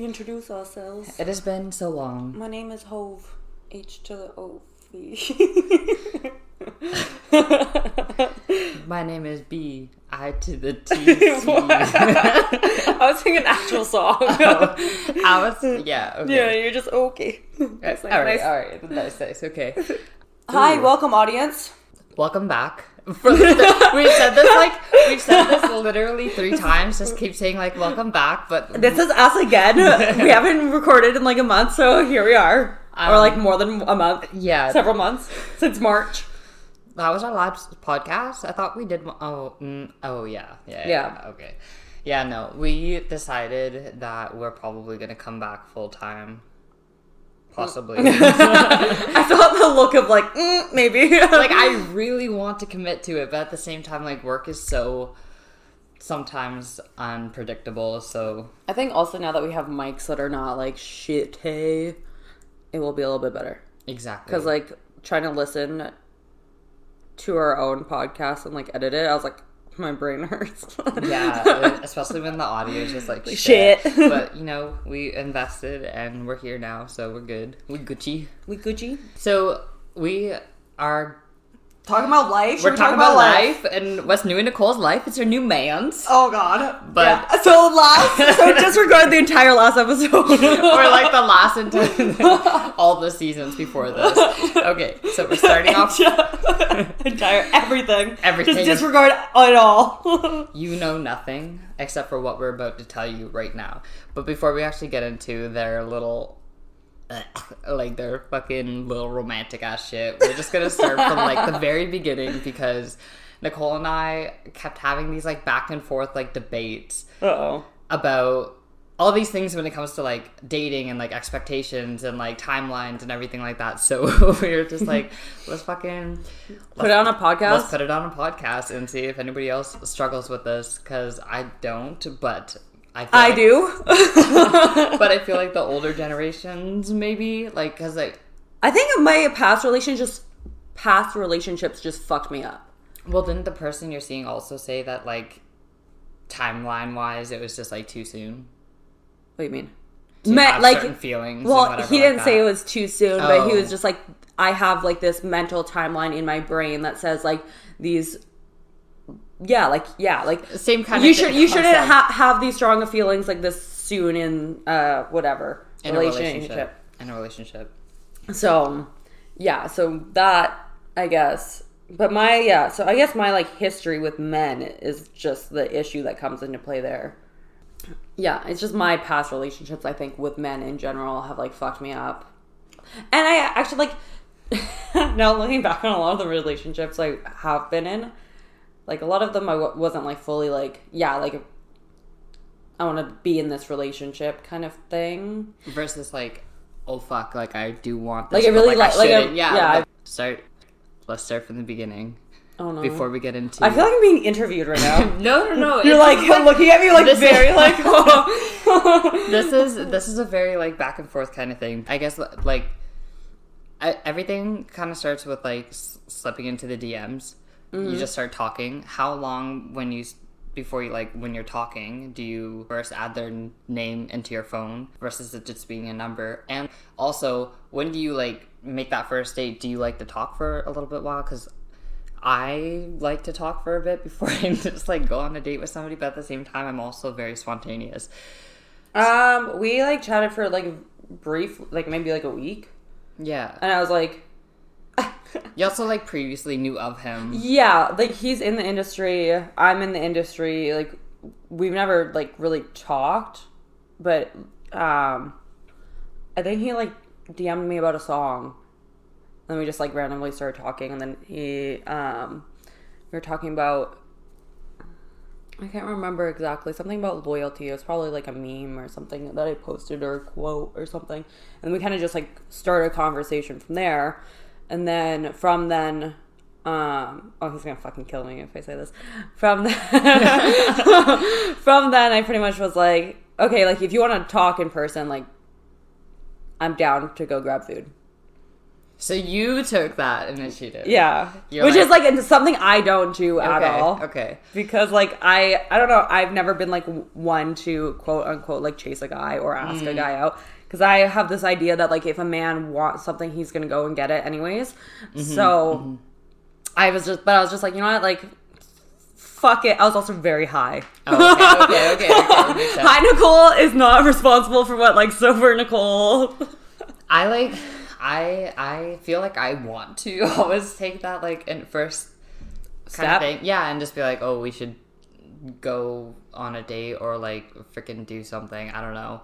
reintroduce ourselves. It has been so long. My name is Hove. H to the O V. My name is B. I to the T. C. I was singing an actual song. Oh, I was yeah. Okay. Yeah, you're just okay. Nice, nice, all right. nice. All right. Nice. Nice. Okay. Hi, Ooh. welcome audience. Welcome back. For the- we've said this like we've said this literally three times. Just keep saying like welcome back, but This is us again. we haven't recorded in like a month, so here we are. or Um, like more than a month. yeah, Several months since March. that was our last podcast. I thought we did. Oh, mm, oh yeah, yeah, Yeah. Okay, yeah. No, we decided that we're probably gonna come back full time, possibly. I thought the look of like, mm, maybe. like I really want to commit to it, but at the same time, like work is so sometimes unpredictable. So I think also now that we have mics that are not like shitty, it will be a little bit better. exactly Because like trying to listen to our own podcast and like edit it, I was like, my brain hurts. yeah, especially when the audio is just like Shit. shit. but you know, we invested and we're here now, so we're good. We Gucci. we Gucci. So we are. Talking about life. We're we talking about life and what's new in Nicole's life. It's her new man's. Oh God! But- Yeah. so last, so disregard the entire last episode. or like the last into all the seasons before this. Okay, so we're starting off. entire everything. Everything. Just disregard it all. You know nothing except for what we're about to tell you right now. But before we actually get into their little. Like their fucking little romantic ass shit. We're just gonna start from like the very beginning because Nicole and I kept having these like back and forth like debates oh. about all these things when it comes to like dating and like expectations and like timelines and everything like that. So we were just like, let's fucking Put it on a podcast. let's put it on a podcast and see if anybody else struggles with this because I don't, but I I like- do. but I feel like the older generations maybe like because like I think my past relationships, just past relationships, just fucked me up. well didn't the person you're seeing also say that like timeline wise it was just like too soon What do you mean? to Me- like, feelings well, whatever he didn't say it was too soon, but he Oh. was just like, I have like this mental timeline in my brain that says like these. Yeah, like yeah, like same kind you of should you shouldn't ha- have these strong feelings like this soon in uh whatever in a relationship in a relationship So, yeah, so that I guess. But my yeah, so I guess my like history with men is just the issue that comes into play there. Yeah, it's just my past relationships I think with men in general have like fucked me up. And I actually like now looking back on a lot of the relationships I have been in, like a lot of them I w- wasn't like fully like yeah, like I want to be in this relationship kind of thing. versus like oh fuck like i do want this Like, I really like, like- like, I- shouldn't. yeah, yeah, like, start let's start from the beginning Oh no. before we get into I feel like I'm being interviewed right now. no no no You're it's like looking at me like this is- very like. this is this is a very like back and forth kind of thing i guess like I, everything kind of starts with like s- slipping into the dms Mm-hmm. you just start talking how long when you before you like when you're talking do you first add their name into your phone versus it just being a number and also when do you like make that first date do you like to talk for a little bit while because I like to talk for a bit before I just like go on a date with somebody, but at the same time, I'm also very spontaneous. um, we like chatted for like brief, like maybe like a week, Yeah. and I was like, You also like previously knew of him. yeah, like he's in the industry, I'm in the industry, like we've never like really talked, but um, I think he like DM'd me about a song, and we just like randomly started talking, and then he um, we were talking about I can't remember exactly. Something about loyalty. It was probably like a meme or something that I posted or a quote or something. And we kind of just like started a conversation from there. And then from then, um, oh, he's gonna fucking kill me if I say this. From then, from then, I pretty much was like, okay, like if you want to talk in person, like I'm down to go grab food. So you took that initiative. Yeah, You're which like- is like something I don't do at Okay. all. Okay. because like I I don't know I've never been like one to quote unquote like chase a guy or ask Mm. a guy out because I have this idea that like if a man wants something he's gonna go and get it anyways. Mm-hmm, so I was just but I was just like you know what like fuck it. I was also very high. Oh, okay, okay, okay, okay. High Nicole is not responsible for what like sober Nicole. I like I I feel like I want to always take that like in first kind Step? of thing. Yeah, and just be like, oh, we should go on a date or like freaking do something. I don't know.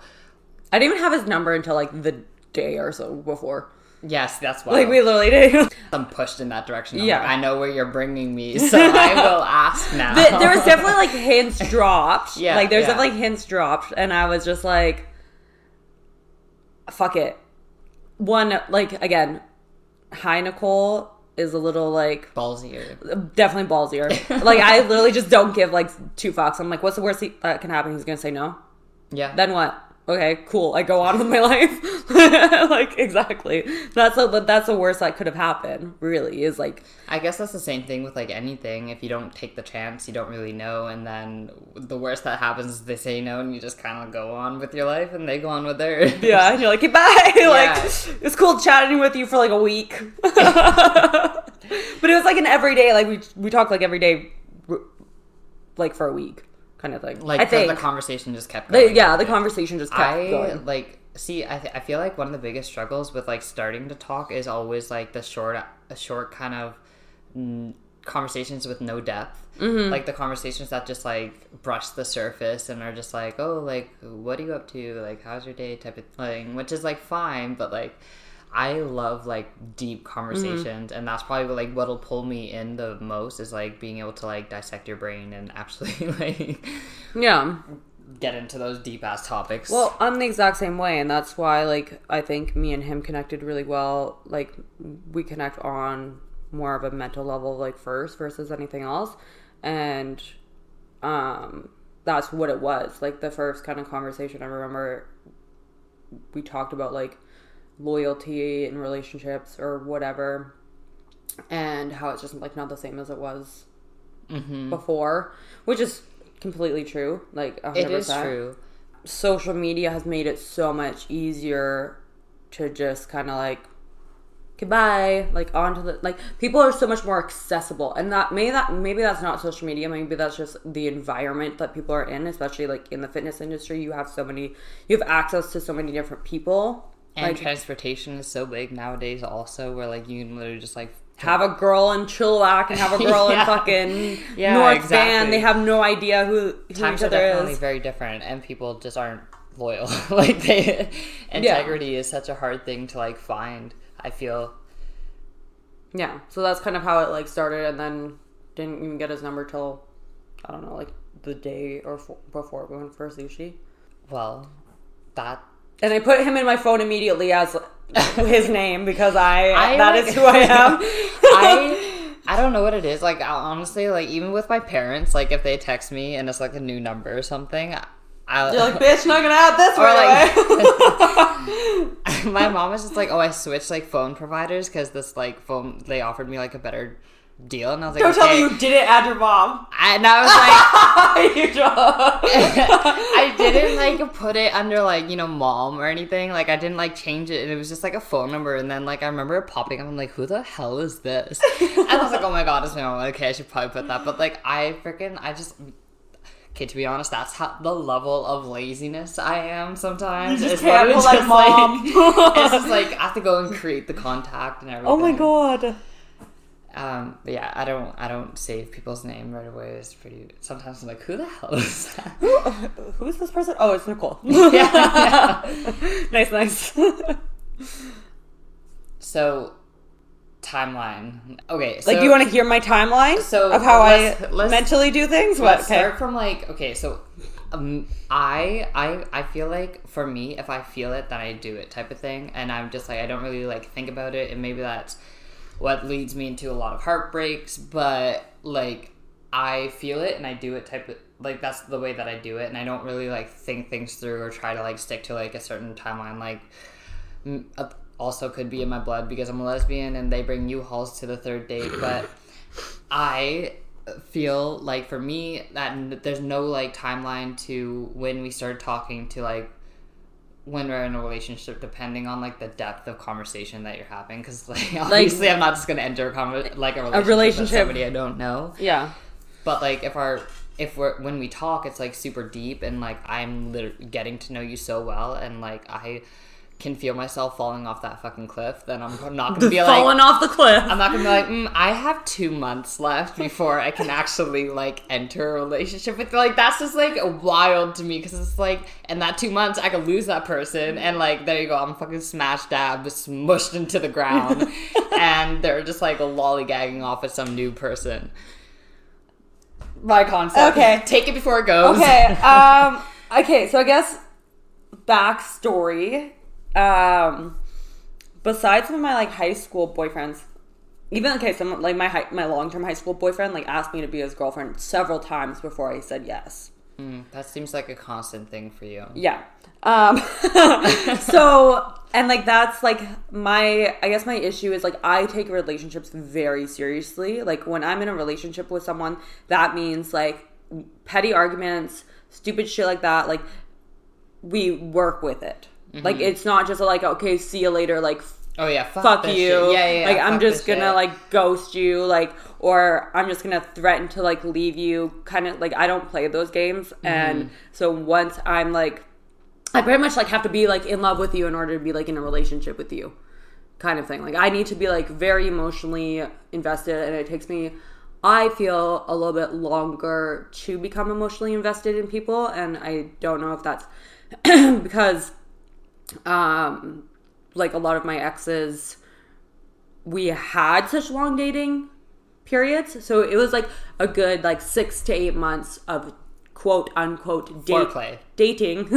I didn't even have his number until like the day or so before. Yes, that's why Like we literally did. I'm pushed in that direction. I'm Yeah. like, I know where you're bringing me, so I will ask now. There was definitely like hints dropped. Yeah, Like there's yeah. definitely hints dropped, and I was just like, "Fuck it." One like again, high Nicole is a little like ballsier. definitely ballsier. like I literally just don't give like two fucks. I'm like, what's the worst that can happen? He's gonna say no. Yeah. Then what? Okay, cool. I go on with my life. like exactly. That's a, that's the worst that could have happened. Really is like I guess that's the same thing with like anything. If you don't take the chance, you don't really know, and then the worst that happens is they say no, and you just kind of go on with your life, and they go on with theirs. Yeah, and you're like, goodbye. Yeah. like, it's cool chatting with you for like a week. but it was like an everyday, like we we talked like every day, like for a week, kind of thing. Like I think, the conversation just kept The- going. yeah, the conversation just kept I going. like see. I th- I feel like one of the biggest struggles with like starting to talk is always like the short, a short kind of mm, conversations with no depth. Mm-hmm. Like the conversations that just like brush the surface and are just like, oh, like what are you up to? Like how's your day? Type of thing, which is like fine, but like. I love like deep conversations, and that's probably like what'll pull me in the most is like being able to like dissect your brain and actually like Yeah. get into those deep ass topics. Well, I'm the exact same way, and that's why, like, I think me and him connected really well. Like, we connect on more of a mental level, like, first versus anything else. And, um, that's what it was. Like, the first kind of conversation I remember, we talked about, like, loyalty in relationships or whatever, and how it's just, like, not the same as it was Mm-hmm. before, which is completely true. Like, 100%. It is true. social media has made it so much easier to just kind of like goodbye like onto the like people are so much more accessible and that maybe that maybe that's not social media maybe that's just the environment that people are in especially like in the fitness industry you have so many you have access to so many different people And like transportation is so big nowadays, also, where like you can literally just like have a girl in Chilliwack and have a girl Yeah. in fucking Yeah, North exactly. Van. They have no idea who, who times each other are definitely is. very different, and people just aren't loyal. like they, integrity is such a hard thing to like find. I feel. Yeah, so that's kind of how it like started, and then didn't even get his number till I don't know, like the day or f- before we went for sushi. Well, that And I put him in my phone immediately as his name because I, I, that like- is who I am. I I don't know what it is. Like I- honestly, like even with my parents, like if they text me and it's like a new number or something, I You're like, bitch, not gonna add this Or, like- my mom is just like, "Oh, I switched like phone providers because this like phone they offered me like a better deal," and I was like, Don't tell me you didn't add your mom. And I was like, you. I didn't like put it under like you know mom or anything. Like I didn't like change it, and it was just like a phone number. And then like I remember it popping up. I'm like, who the hell is this? And I was like, oh my god, it's my mom. Okay, I should probably put that. But like I freaking I just. Okay, to be honest, that's how the level of laziness I am sometimes. You just It's can't like mom. it's just like I have to go and create the contact and everything. oh my god. Um, but yeah, I don't I don't save people's name right away. It's pretty. Sometimes I'm like, who the hell is that? Who, who is this person? Oh, it's Nicole. yeah. nice, nice. So, timeline. Okay, so like, do you want to hear my timeline So, of how let's- I let's- mentally do things? What? Okay. start from like okay. So, um, I I I feel like for me, if I feel it, then I do it type of thing, and I'm just like I don't really like think about it, and maybe that's what leads me into a lot of heartbreaks. But like I feel it and I do it type of like that's the way that I do it, and I don't really like think things through or try to like stick to like a certain timeline like. uh, also could be in my blood because I'm a lesbian and they bring U-Hauls to the third date, but I feel like for me that there's no like timeline to when we started talking to like when we're in a relationship depending on like the depth of conversation that you're having because like obviously i'm not just gonna enter a conver- like a relationship, relationship. with somebody i don't know Yeah. but like if our if we're when we talk it's like super deep and like i'm literally getting to know you so well and like i can feel myself falling off that fucking cliff then i'm not gonna be like Falling off the cliff. I'm not gonna be like, mm, I have two months left before I can actually like enter a relationship with. Like that's just like wild to me because it's like, in that two months I could lose that person, and like there you go, I'm fucking smash dab, smushed into the ground, and they're just like lollygagging off with some new person. My concept. Okay. take it before it goes. okay. Um. Okay. So I guess backstory. Um. Besides some of my like high school boyfriends, even okay, some like my high, my long term high school boyfriend like asked me to be his girlfriend several times before I said yes. Mm, that seems like a constant thing for you. Yeah. Um. so and like that's like my I guess my issue is like I take relationships very seriously. Like when I'm in a relationship with someone, that means like petty arguments, stupid shit like that. Like we work with it. Like it's not just like okay, see you later. Like Oh yeah, fuck, fuck you. Yeah, yeah. yeah, like I'm just gonna shit. like ghost you, like or I'm just gonna threaten to like leave you. Kind of like I don't play those games, Mm-hmm. and so once I'm like, I pretty much like have to be like in love with you in order to be like in a relationship with you, kind of thing. Like I need to be like very emotionally invested, and it takes me. I feel a little bit longer to become emotionally invested in people, and I don't know if that's because um like a lot of my exes we had such long dating periods so it was like a good like six to eight months of quote unquote date Foreplay. dating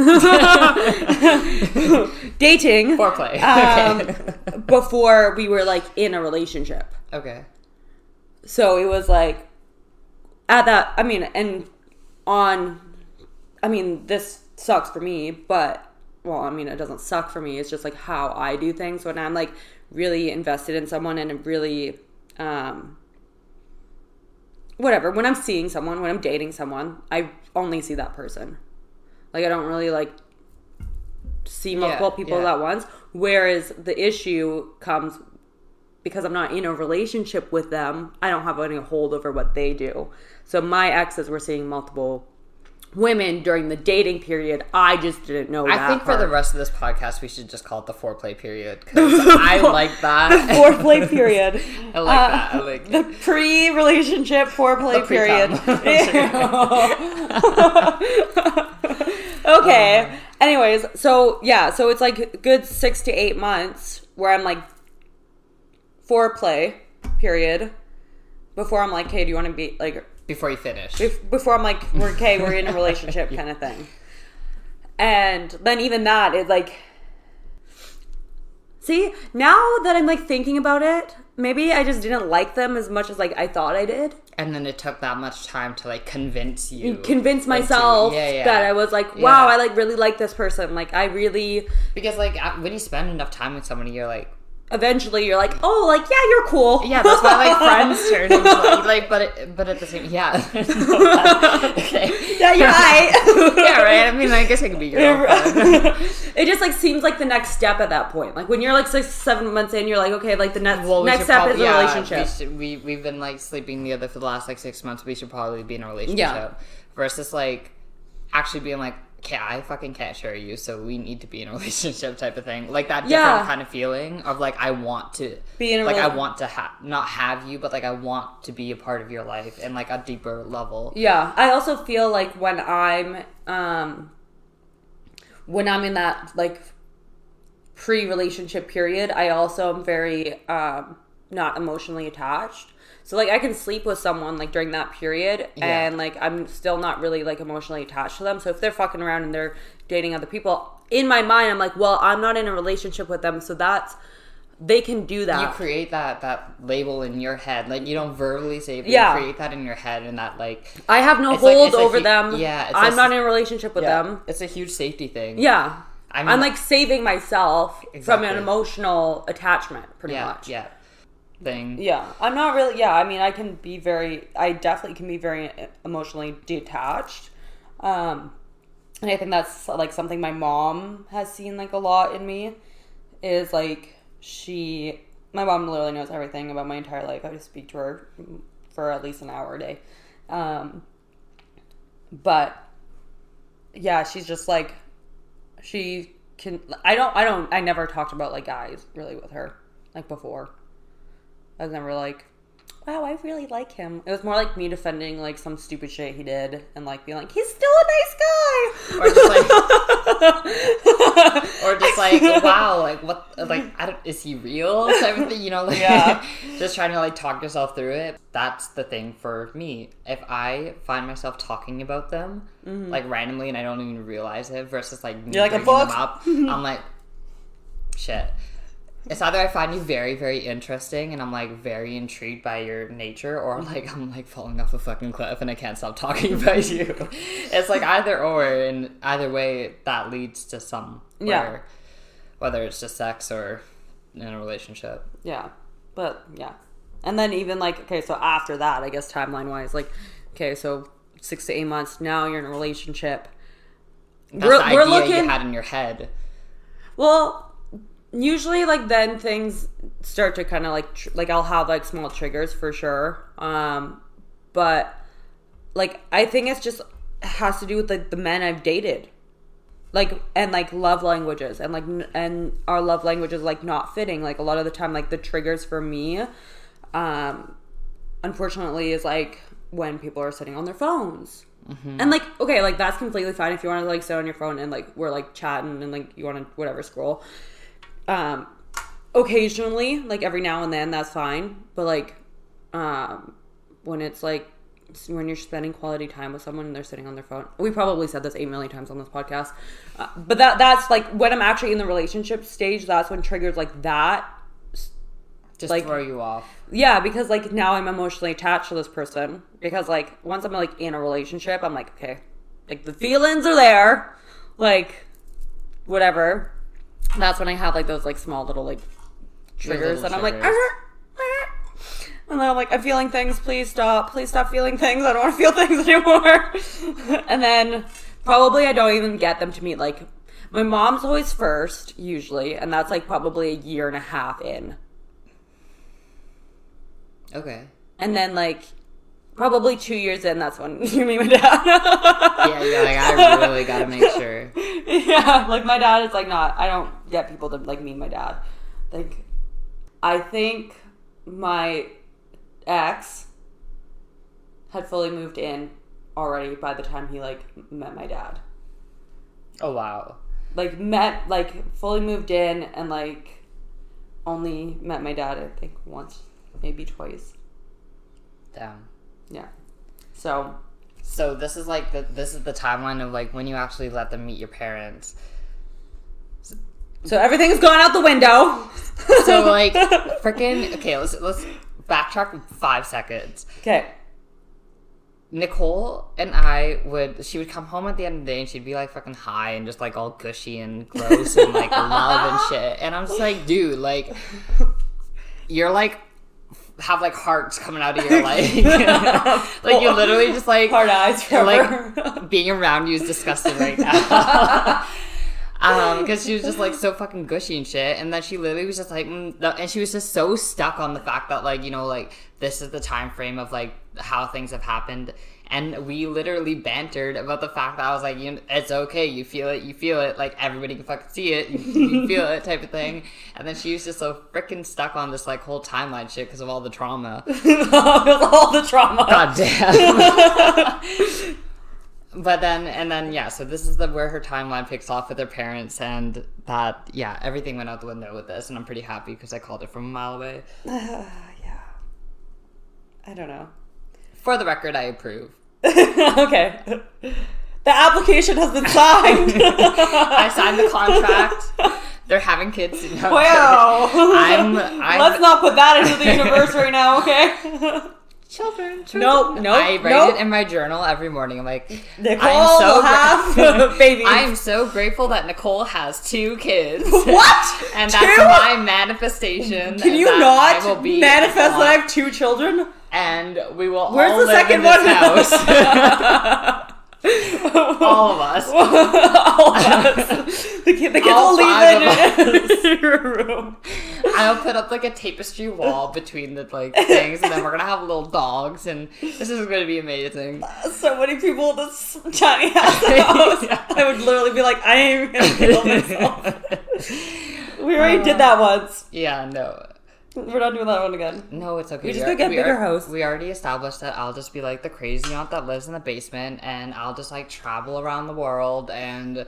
dating Foreplay. um, before we were like in a relationship okay. so it was like at that i mean and on i mean this sucks for me but well i mean it doesn't suck for me it's just like how i do things when i'm like really invested in someone and really um whatever when i'm seeing someone when i'm dating someone i only see that person like i don't really like see multiple people yeah. at once whereas the issue comes because I'm not in a relationship with them, I don't have any hold over what they do. So my exes were seeing multiple women during the dating period. I just didn't know. I think for the rest of this podcast, we should just call it the foreplay period because I like that. foreplay period. I like Uh, that. I like the pre-relationship foreplay The period. okay. Anyways, so yeah, so it's like a good six to eight months where I'm like foreplay period before I'm like, hey, do you want to be like before you finish. Bef- before I'm like, we're okay, we're in a relationship kind of thing. And then even that, it like, see, now that I'm like thinking about it, maybe I just didn't like them as much as like I thought I did. and then it took that much time to like convince you. Convince myself yeah, yeah. that I was like, wow, Yeah. I like really like this person. Like, I really, because like uh, when you spend enough time with somebody, you're like, eventually you're like, oh, like, yeah, you're cool. yeah, that's why like friends turn into like, like but it, but at the same, yeah, okay, Yeah, you're right. yeah, right. I mean, I guess I could be your it just like seems like the next step at that point. Like when you're like six, seven months in, you're like, okay, like the next Well, we next step prob- is a yeah, relationship. We, should, we we've been like sleeping together for the last like six months. We should probably be in a relationship. Yeah. Versus like actually being like, okay, I fucking can't share you, so we need to be in a relationship type of thing. Like that different Yeah. kind of feeling of like I want to Be in a relationship like I want to have not have you, but like I want to be a part of your life and like a deeper level. Yeah, I also feel like when I'm um when I'm in that like pre-relationship period, I also am very um not emotionally attached. So like I can sleep with someone like during that period Yeah. and like I'm still not really like emotionally attached to them. So if they're fucking around and they're dating other people, in my mind I'm like, well, I'm not in a relationship with them, so that's they can do that. You create that that label in your head, like you don't verbally say, it, but Yeah. you create that in your head, and that like I have no It's like- hold over hu- them. yeah, it's I'm a- not in a relationship with yeah, them. it's a huge safety thing. Yeah. I mean, I'm like saving myself from an emotional attachment, pretty yeah, much. yeah, thing. Yeah, I'm not really. Yeah, I mean, I can be very. I definitely can be very emotionally detached, um, and I think that's like something my mom has seen like a lot in me. Is like she, my mom literally knows everything about my entire life. I just speak to her for at least an hour a day, um, but yeah, she's just like she can. I don't. I don't. I never talked about like guys really with her like before. I was never like, wow, I really like him. It was more like me defending like some stupid shit he did and like being like, he's still a nice guy. Or just like, or just like, wow, like what, like, I don't, is he real? Type of thing, you know, like, Yeah. just trying to like talk yourself through it. That's the thing for me. If I find myself talking about them like randomly and I don't even realize it, versus like Mm-hmm. You're like, a book. up, I'm like, shit. It's either I find you very, very interesting and I'm like very intrigued by your nature, or like I'm like falling off a fucking cliff and I can't stop talking about you. It's like either or, and either way, that leads to some. Yeah. Whether it's just sex or in a relationship. Yeah, but yeah, and then even like okay, so after that, I guess timeline wise, like okay, so six to eight months. Now you're in a relationship. That's we're, the we're idea looking. you had in your head. Well, usually like then things start to kind of like tr- like I'll have like small triggers for sure. Um but like I think it's just has to do with like the men I've dated. Like and like love languages and like n- and our love languages like not fitting like a lot of the time like the triggers for me um unfortunately is like when people are sitting on their phones. And like, okay, like that's completely fine if you want to like sit on your phone and like we're like chatting and like you want to whatever scroll. Um, occasionally, like every now and then, that's fine. But like, um, when it's like when you're spending quality time with someone and they're sitting on their phone, we probably said this eight million times on this podcast. Uh, but that that's like when I'm actually in the relationship stage. That's when triggers like that Just Like- throw you off. yeah, because like now I'm emotionally attached to this person. Because like once I'm like in a relationship, I'm like, okay, like the feelings are there, like whatever. That's when I have like those like small little like triggers, little and I'm like, triggers. and then I'm like, I'm feeling things. Please stop. Please stop feeling things. I don't want to feel things anymore. and then probably I don't even get them to meet like. My mom's always first, usually, and that's like probably a year and a half in. Okay. And then like probably two years in, that's when you meet my dad. Yeah, you're like, I really gotta make sure. yeah, like my dad is like not. I don't get people to like meet my dad. Like, I think my ex had fully moved in already by the time he like met my dad. Oh, wow. Like met like fully moved in and like only met my dad. I think once, maybe twice. Damn. Yeah. So So this is like the this is the timeline of like when you actually let them meet your parents. so everything's gone out the window. So like freaking okay, let's let's backtrack five seconds. okay. Nicole and I would she would come home at the end of the day and she'd be like fucking high and just like all gushy and gross and like love and shit. And I'm just like, dude, like you're like have like hearts coming out of your like like you're literally just like Hard eyes forever. like being around you is disgusting right now. um, because she was just like so fucking gushy and shit, and then she literally was just like, mm, and she was just so stuck on the fact that like you know like this is the time frame of like how things have happened. And we literally bantered about the fact that I was like, you it's okay, you feel it, you feel it, like everybody can fucking see it, you, you feel it, type of thing. And then she was just so freaking stuck on this like whole timeline shit because of all the trauma. all the trauma. God damn. but then and then yeah, so this is the where her timeline picks off with her parents and that yeah, everything went out the window with this and I'm pretty happy because I called it from a mile away. yeah. I don't know. For the record, I approve. okay. The application has been signed. I signed the contract. They're having kids. No, wow. I'm, I'm Let's not put that into the universe right now, okay? children, Nope, nope, I write nope. it in my journal every morning. I'm like, Nicole I'm so will have babies. I am so grateful that Nicole has two kids. What? And that's my manifestation. Can you that I will not be manifest that I have two children? And we will Where's all the live second in this one? house. all of us. All of us. The, kid, the kids All will leave in your room. I'll put up like a tapestry wall between the like things, and then we're gonna have little dogs, and this is gonna be amazing. Uh, so many people in this tiny house. I would literally be like, I am gonna kill myself. We already did that once. Yeah, no, We're not doing that one again. no, it's okay. We just are- go get bigger are- house. We already established that I'll just be like the crazy aunt that lives in the basement, and I'll just like travel around the world and.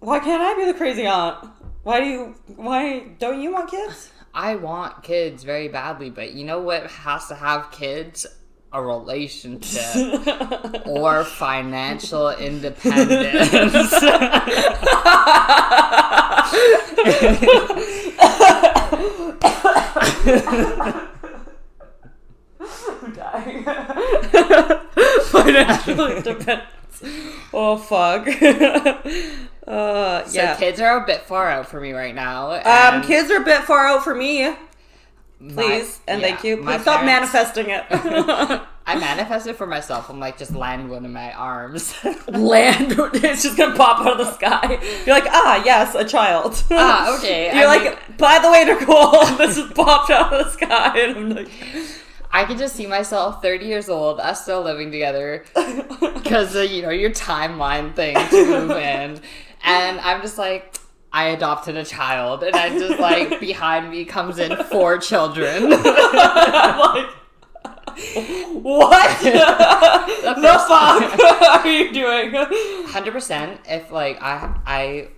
Why can't I be the crazy aunt? Why do you? Why don't you want kids? I want kids very badly, but you know what has to have kids? A relationship or financial independence. I'm dying. Financial independence. Oh fuck. uh, So yeah. kids are a bit far out for me right now. um, and kids are a bit far out for me. My- Please and yeah, thank you. Please stop parents- manifesting it. I manifested for myself. I'm like just land one in my arms. Land. It's just gonna pop out of the sky. You're like, ah, yes, a child. ah, okay. You're I like, mean, by the way, Nicole, this just popped out of the sky, and I'm like, I can just see myself 30 years old, us still living together, because uh, you know your timeline thing to move in, and I'm just like. I adopted a child, and I just like behind me comes in four children. I'm like, what the first- fuck are you doing? hundred percent. If like I I,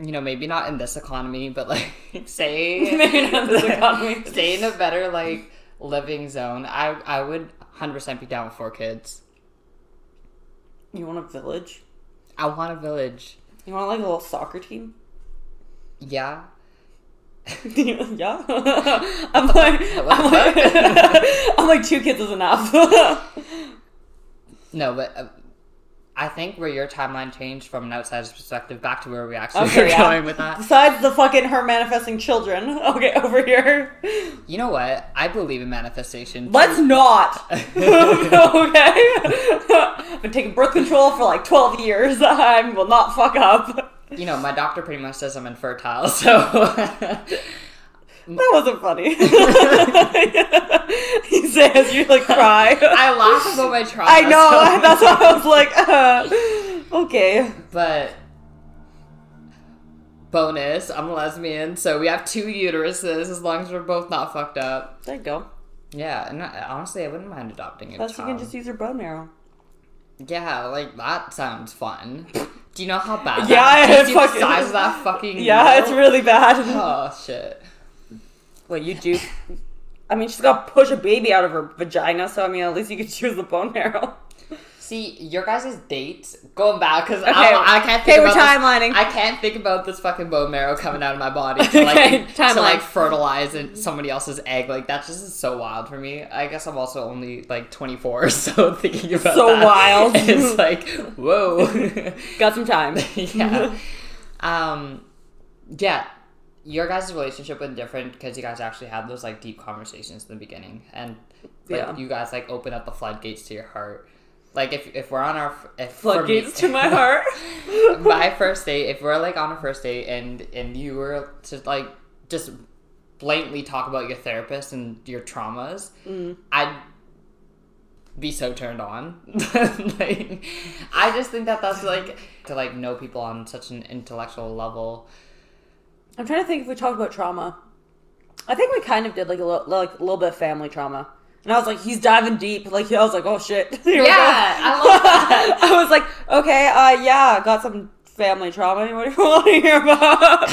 you know, maybe not in this economy, but like say Maybe not this economy. stay in a better like living zone. I I would hundred percent be down with four kids. You want a village? I want a village. You want like a little soccer team? Yeah. yeah. I'm like, I'm like, I'm like, two kids is enough. No, but. Uh, I think where your timeline changed from an outsider's perspective back to where we actually Okay, were yeah. going with that. Besides the fucking her manifesting children. Okay, over here. You know what? I believe in manifestation. Let's not. okay. I've been taking birth control for like 12 years. I will not fuck up. You know, my doctor pretty much says I'm infertile, so That wasn't funny. he says you like cry. I laugh about my trauma. I know. so- That's why I was like, uh, okay. But bonus, I'm a lesbian, so we have two uteruses as long as we're both not fucked up. There you go. Yeah, and I, honestly, I wouldn't mind adopting a Plus, you child. can just use your bone marrow. yeah, like that sounds fun. Do you know how bad? Yeah, that, do you it see the size of that fucking. Yeah, needle? it's really bad. Oh shit. Well, you do. I mean, she's got to push a baby out of her vagina, so I mean, at least you could choose the bone marrow. See, your guys' dates going back because Okay, I, I can't think okay, about timelining. This, I can't think about this fucking bone marrow coming out of my body to like Okay, to like fertilize in somebody else's egg. Like that just is so wild for me. I guess I'm also only like 24, so thinking about So that, wild. It's like whoa. Got some time. yeah. Um. Yeah. Your guys' relationship was different because you guys actually had those like deep conversations in the beginning, and like Yeah. you guys like open up the floodgates to your heart. Like if if we're on our if Floodgates for to my heart. my first date, if we're like on a first date and and you were to like just blatantly talk about your therapist and your traumas, Mm. I'd be so turned on. like, I just think that that's like to like know people on such an intellectual level. I'm trying to think if we talked about trauma. I think we kind of did like a little, like a little bit of family trauma. And I was like, he's diving deep. Like I was like, oh shit. Here Yeah. I love that. I was like, okay, uh, yeah, got some family trauma. What do you want to hear about?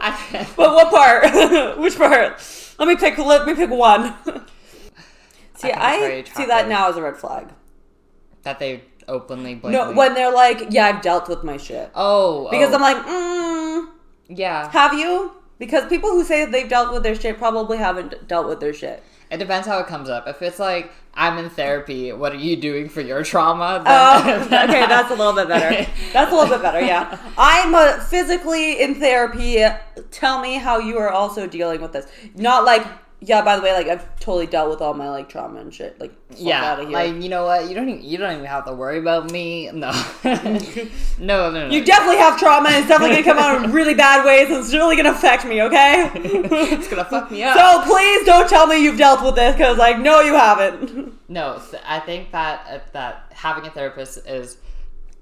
I, but what part? Which part? Let me pick. Let me pick one. see, it's I, see that now as a red flag. that they openly blame. No, when they're like, yeah, I've dealt with my shit. Oh, Because oh, I'm like, mm, yeah. have you? Because people who say that they've dealt with their shit probably haven't dealt with their shit. It depends how it comes up. If it's like I'm in therapy, what are you doing for your trauma? Oh, okay, that's a little bit better. That's a little bit better, yeah. I'm uh, physically in therapy. Tell me how you are also dealing with this. Not like, yeah, by the way, like I've totally dealt with all my like trauma and shit. Like, fuck yeah, like you know what? You don't even you don't even have to worry about me. No, no, no, no. you definitely have trauma and it's definitely gonna come out in really bad ways and it's really gonna affect me, okay? it's gonna fuck me up. so please don't tell me you've dealt with this because like, no, you haven't. No, I think that uh, that having a therapist is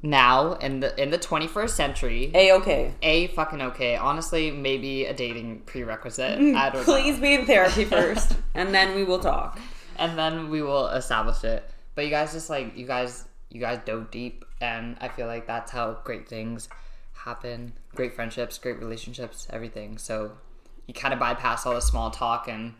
now in the in the 21st century A okay. a fucking okay. Honestly, maybe a dating prerequisite. Mm-hmm. I don't Please know. be in therapy first and then we will talk. and then we will establish it. But you guys just like you guys you guys dove deep, and I feel like that's how great things happen. Great friendships, great relationships, everything. So you kind of bypass all the small talk and.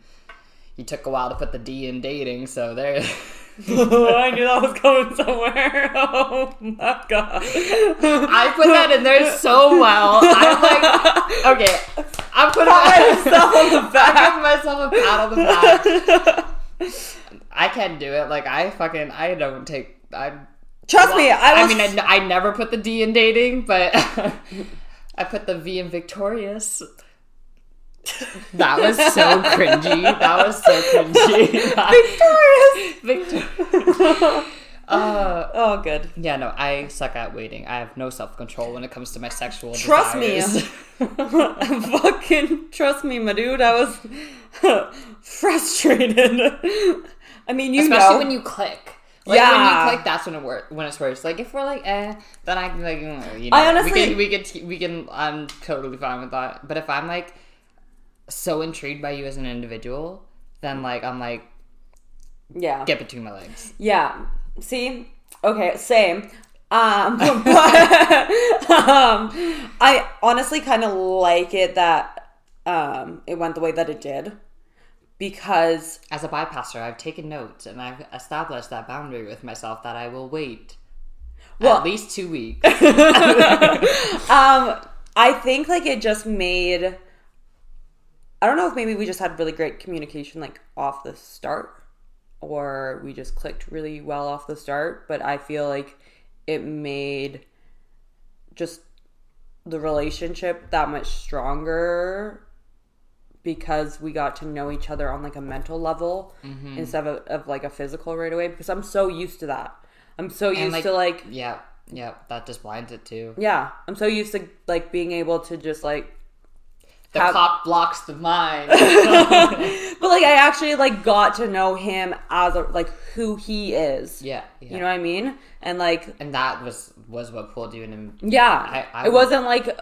You took a while to put the D in dating, so there. Oh, I knew that was coming somewhere. Oh my god. I put that in there so well. I'm like, okay, I'm putting myself on the I'm back. giving myself a pat on the back. I can't do it. Like I fucking I don't take. I. Trust me, I was. mean, I, I never put the D in dating, but I put the V in victorious. That was so cringy. That was so cringy. Victorious. Uh, oh, good. yeah, no, I suck at waiting. I have no self control when it comes to my sexual Trust me. Fucking trust me, my dude. I was frustrated. I mean, you Especially know. when you click. Like Yeah. when you click, that's when it works. When it's worse. Like if we're like, eh, then I can like, mm, you know, I honestly- we can, we can, we can. I'm totally fine with that. But if I'm like so intrigued by you as an individual, then like I'm like, yeah. get between my legs. Yeah. See? Okay, same. Um, but um, I honestly kind of like it that um, it went the way that it did because As a bypasser, I've taken notes and I've established that boundary with myself that I will wait Well- at least two weeks. um, I think like it just made. I don't know if maybe we just had really great communication like off the start, or we just clicked really well off the start. But I feel like it made just the relationship that much stronger because we got to know each other on like a mental level mm-hmm. instead of, of like a physical right away because i'm so used to that i'm so used like- to like yeah, yeah, that just blinds it too. yeah, I'm so used to like being able to just like The Have- cock blocks the mind. but like I actually like got to know him as a like who he is. yeah, yeah. You know what I mean? And like and that was was what pulled you in. Him. Yeah, I- I it would- wasn't like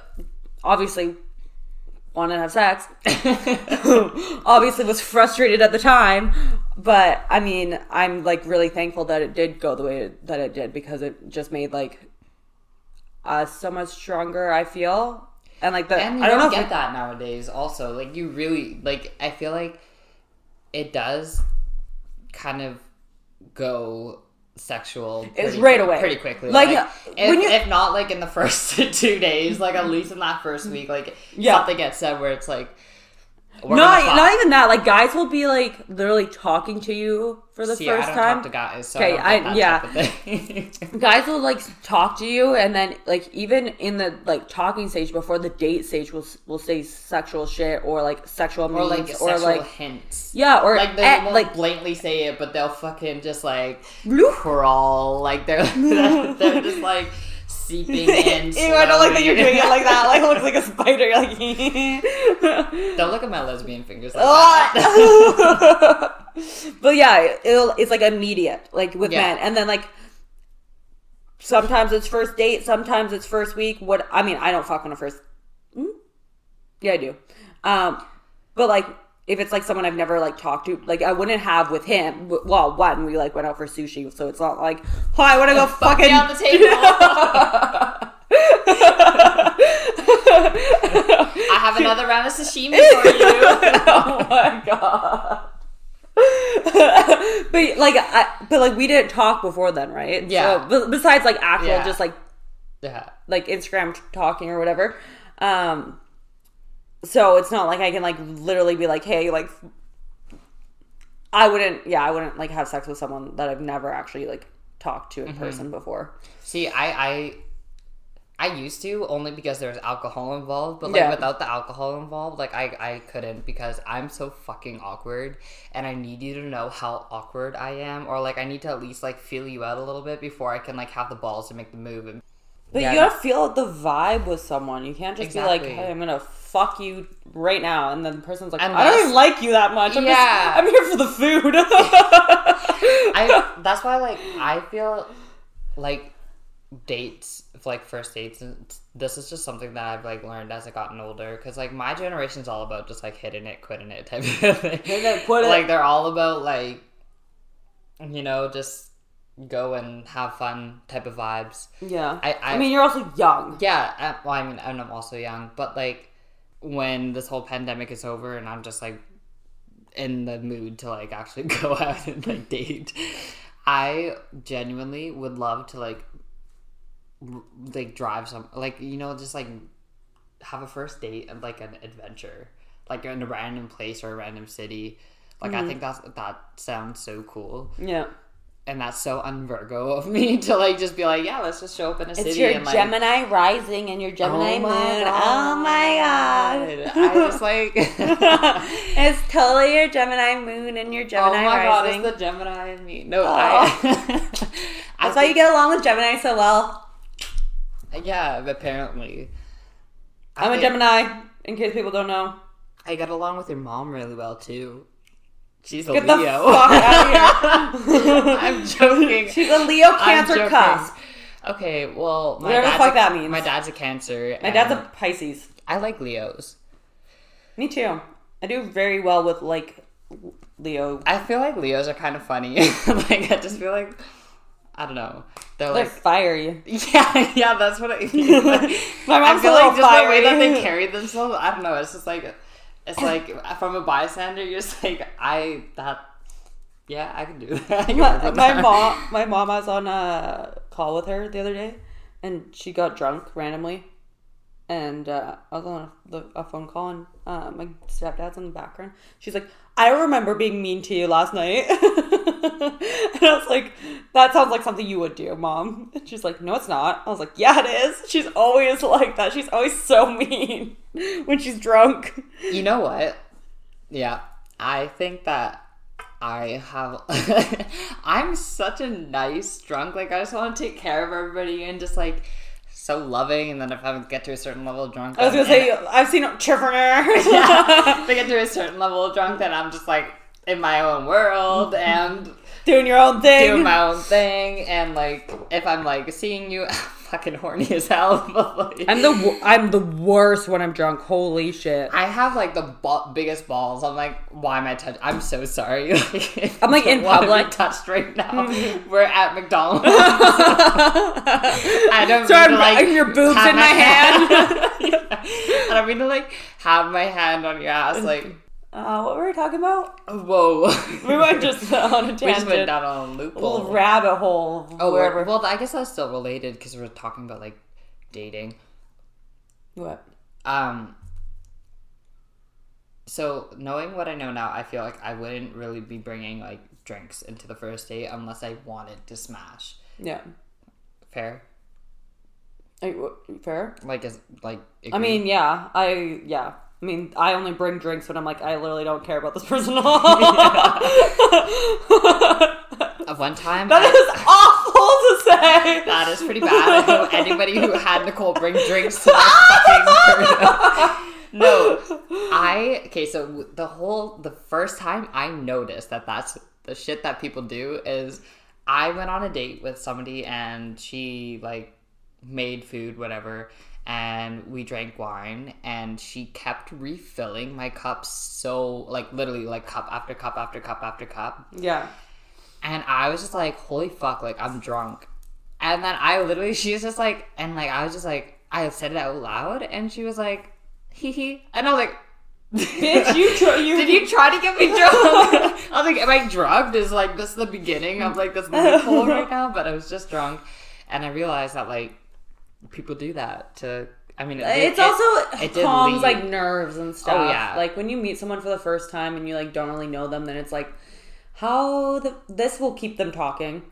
obviously wanted to have sex. obviously was frustrated at the time, but I mean, I'm like really thankful that it did go the way that it did because it just made like us so much stronger, I feel. And like the And you I don't know get that nowadays. Also, like you really like. I feel like it does kind of go sexual. It's right away. pretty quickly. Like, Like, if, you- if not like in the first two days, like at least in that first week, like Yeah. something gets said where it's like. We're not gonna fuck. not even that. Like guys will be like literally talking to you for the See, first I don't time. talk to guys, so Okay, I, I- yeah. guys will like talk to you and then like even in the like talking stage before the date stage will will say sexual shit or like sexual or like or like hints. yeah or Like they eh, won't like blatantly say it, but they'll fucking just like crawl. Like they're they're just like seeping in. Ew, I don't like that you're doing it like that. Like it looks like a spider. You're like, don't look at my lesbian fingers like that. But yeah, it'll, it's like immediate, like with Yeah. men, and then like sometimes it's first date, sometimes it's first week. What I mean, I don't fuck on a first. Hmm? Yeah, I do. Um, but like if it's like someone I've never like talked to, like I wouldn't have with him. Well, one we like went out for sushi, so it's not like, oh, I want to go Fuck fucking on the table. I have another round of sashimi for you. oh my god. but like, I, but like, we didn't talk before then, right? Yeah. So, besides like actual, Yeah. just like Yeah. like Instagram talking or whatever. Um, so it's not like I can like literally be like, hey, like I wouldn't yeah, I wouldn't like have sex with someone that I've never actually like talked to in mm-hmm. person before. See, I I I used to only because there was alcohol involved, but like Yeah. without the alcohol involved, like I I couldn't because I'm so fucking awkward and I need you to know how awkward I am or like I need to at least like feel you out a little bit before I can like have the balls to make the move and But Yeah, you gotta feel the vibe with someone. You can't just be like, "Hey, I'm gonna fuck you right now," and then the person's like, And "I don't even like you that much. I'm Yeah. just, I'm here for the food." I that's why like I feel like dates like first dates and this is just something that I've like learned as I've gotten older because like my generation's all about just like hitting it quitting it type of thing it, quit it. like they're all about like you know just go and have fun type of vibes yeah. I- I, I- mean, you're also young. yeah uh, well I mean and I'm also young but like when this whole pandemic is over and I'm just like in the mood to like actually go out and like date I genuinely would love to like r- like drive some like you know just like have a first date and like an adventure like in a random place or a random city like I think that's that sounds so cool Yeah. And that's so un Virgo of me to like just be like yeah let's just show up in a It's city your and like Gemini rising and your oh Gemini Oh moon. my Oh my god. I just like it's totally your Gemini moon and your Gemini. oh my god, rising. it's the Gemini in me. No, oh. I. I That's why you get along with Gemini so well. Yeah, apparently. I I'm a Gemini, in case people don't know. I get along with your mom really well too. She's a Get Leo. fuck out of here. I'm joking. She's a Leo Cancer cusp. Okay, well, my Whatever the dad's fuck a, that means. My dad's a Cancer. My dad's a Pisces. I like Leos. Me too. I do very well with like Leo. I feel like Leos are kind of funny. like I just feel like I don't know. They're They're like fiery. Yeah, yeah, that's what I mean. Like, My I mom's feel a like just the way that they carry themselves. I don't know. It's just like, it's like from a bystander, you're just like, I that, yeah, I can do that. Can my, my mom my mom I was on a call with her the other day and she got drunk randomly. And uh, I was on a, the, a phone call and uh, my stepdad's in the background. She's like I remember being mean to you last night and I was like that sounds like something you would do mom and she's like no it's not I was like yeah it is she's always like that she's always so mean when she's drunk You know what? Yeah, I think that I have. I'm such a nice drunk. Like I just want to take care of everybody and just like so loving. And then if I get to a certain level of drunk, I was gonna say I've seen Chifferner yeah, if I get to a certain level of drunk, then I'm just like in my own world and doing your own thing doing my own thing. And like if I'm like seeing you, fucking horny as hell. But like, I'm the I'm the worst when I'm drunk. Holy shit! I have like the ba- biggest balls. I'm like, why am I touch? I'm so sorry. Like, I'm, like, in don't wanna be public. touched right now. Mm-hmm. We're at McDonald's. I don't So mean I'm to, like your boobs in my hand. Yeah. I don't mean to like have my hand on your ass. Like, Uh, what were we talking about? whoa. We went just on a we just went down on a a loophole. little rabbit hole. Oh, wherever. well, I guess that's still related because we're talking about like dating. what? Um. So knowing what I know now, I feel like I wouldn't really be bringing like drinks into the first date unless I wanted to smash. Yeah. Fair, Fair. like is like. I mean, yeah. I yeah. I mean, I only bring drinks when I'm like, I literally don't care about this person at all. At one time, that I- is awful to say. that is pretty bad. I hope anybody who had Nicole bring drinks to their fucking No, I okay. So the whole the first time I noticed that that's the shit that people do is I went on a date with somebody and she like made food whatever and we drank wine and she kept refilling my cup so like literally like cup after cup after cup after cup Yeah. and I was just like, holy fuck, like I'm drunk. And then I literally, she's just like, and like I was just like, I said it out loud, and she was like, hee hee. And I was like, Bitch, you tr- you Did you try to get me drunk? I was like, am I drugged? Is like this the beginning of like this loophole right now? But I was just drunk, and I realized that like people do that to I mean, it- it's it- also it calms like nerves and oh, stuff. yeah. Like when you meet someone for the first time and you like don't really know them, then it's like how the, this will keep them talking.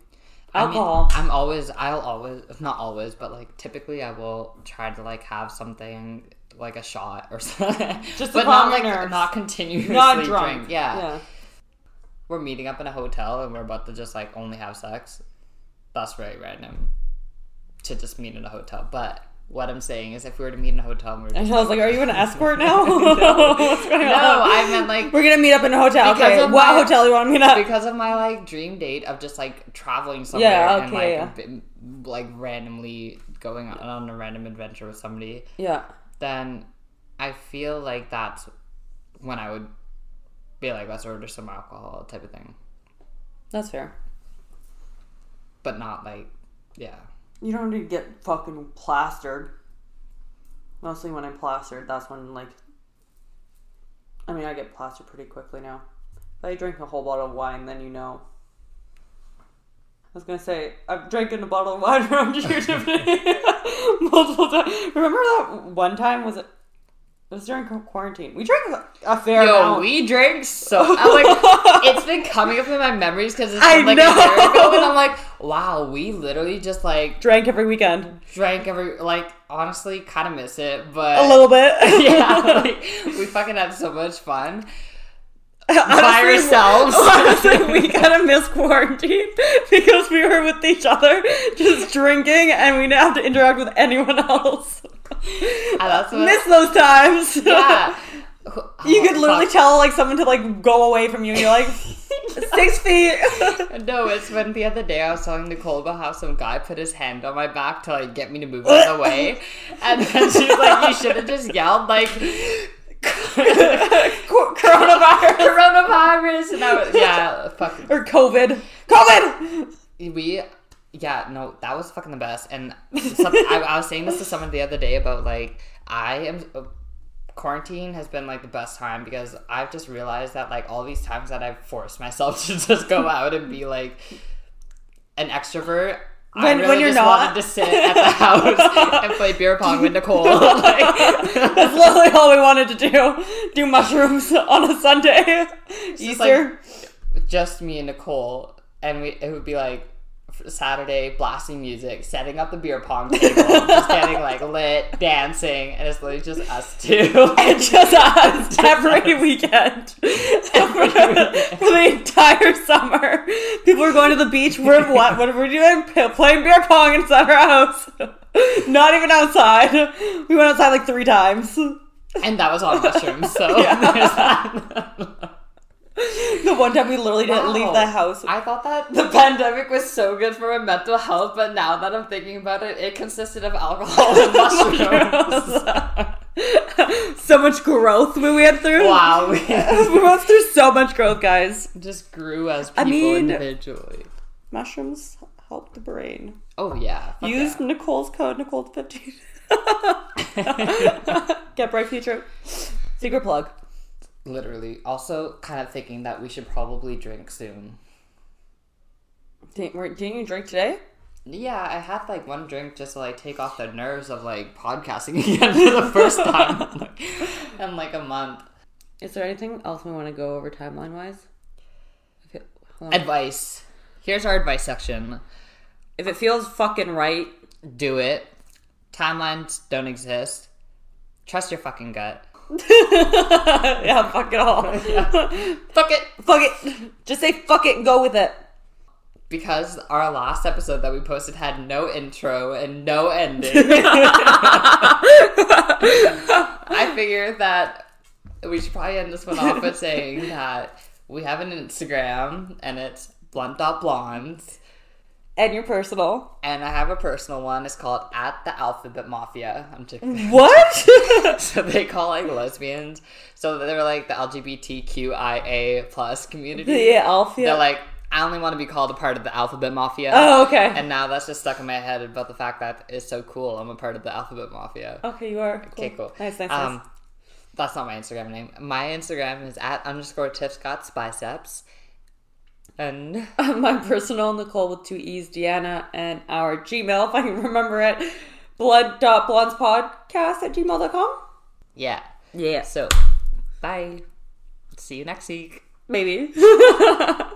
I mean, Alcohol. I'm always, I'll always, not always, but like typically, I will try to like have something like a shot or something, Just but not like nerves. not continuously not drunk. drink. Yeah. we're meeting up in a hotel and we're about to just like only have sex. That's very random to just meet in a hotel. But what I'm saying is, if we were to meet in a hotel, and we were And I was like, "Are you an escort now? No, on?" I meant like We're gonna meet up in a hotel. Because Okay, of what my- hotel you want to meet up? because of my like dream date of just like traveling somewhere Yeah, and like yeah. like randomly going on, on a random adventure with somebody, yeah, then I feel like that's when I would be like, let's order some alcohol type of thing, that's fair. but not like, yeah. You don't need to get fucking plastered. Mostly when I'm plastered, that's when like. I mean, I get plastered pretty quickly now. If I drink a whole bottle of wine, then you know. I was gonna say I've drinking a bottle of wine around you multiple times. Remember that one time? Was it? It was during quarantine. We drank a, fair Yo, amount. we drank so. I'm like, it's been coming up in my memories because it's I been like know. a year ago, and I'm like, wow, we literally just like drank every weekend. drank every like. Honestly, kind of miss it, but A little bit. yeah, like, we fucking had so much fun by Honestly, ourselves. Honestly, we kind of missed quarantine because we were with each other, just drinking, and we didn't have to interact with anyone else. And that's what- Miss those times. yeah. You could literally fuck. tell like someone to like go away from you, and you're like six feet. No, it's when the other day I was telling Nicole about how some guy put his hand on my back to like get me to move out of the way, and then she's like, "You should have just yelled like Coronavirus coronavirus," and I was yeah, fucking or COVID. COVID. we yeah no that was fucking the best and I, I was saying this to someone the other day about like i am quarantine has been like the best time because i've just realized that like all these times that i've forced myself to just go out and be like an extrovert I When- really when you're just not. wanted to sit at the house and play beer pong with Nicole. Like, That's literally all we wanted to do. Do mushrooms on a Sunday. just Easter. like just me and Nicole, and we it would be like Saturday blasting music, setting up the beer pong table, just getting like lit, dancing, and it's literally just us two. and just us every weekend for, the, for the entire summer. People are going to the beach. We're what? What are we doing? P- Playing beer pong inside our house. Not even outside. We went outside like three times. and that was on mushrooms, so Yeah. The one time we literally didn't Wow. leave the house. I thought that the pandemic was so good for my mental health, but now that I'm thinking about it, it consisted of alcohol and mushrooms. so much growth we went through. wow, we we went through so much growth, guys. just grew as people I mean- individually. Mushrooms help the brain. Oh yeah, Use yeah. Nicole's code, Nicole15. Get Bright Future. Secret plug. Literally. Also, kind of thinking that we should probably drink soon. Didn't, didn't you drink today? Yeah, I had like one drink just to like take off the nerves of like podcasting again for the first time in, like, in like a month. Is there anything else we want to go over timeline wise? It. Advice. Here's our advice section. if it feels fucking right, Do it. Timelines don't exist. Trust your fucking gut. yeah, fuck it all. Fuck it. fuck it. Just say fuck it and go with it. Because our last episode that we posted had no intro and no ending. I figured that we should probably end this one off by saying that we have an Instagram and it's blunt.blondes. And your personal. And I have a personal one. It's called at the Alphabet Mafia. I'm just What? so they call like lesbians. So they're like the LGBTQIA plus community. yeah, Alfia. They're like, I only want to be called a part of the Alphabet Mafia. oh, okay. And now that's just stuck in my head about the fact that it's so cool. I'm a part of the Alphabet Mafia. okay, you are. Okay, cool. Nice, nice, Um, that's not my Instagram name. My Instagram is at underscore Tiff Scott's biceps and my personal Nicole with two E's, Deanna, and our Gmail, if I can remember it, blunt.blondespodcast at gmail.com. Yeah. Yeah. So, bye. See you next week. Maybe.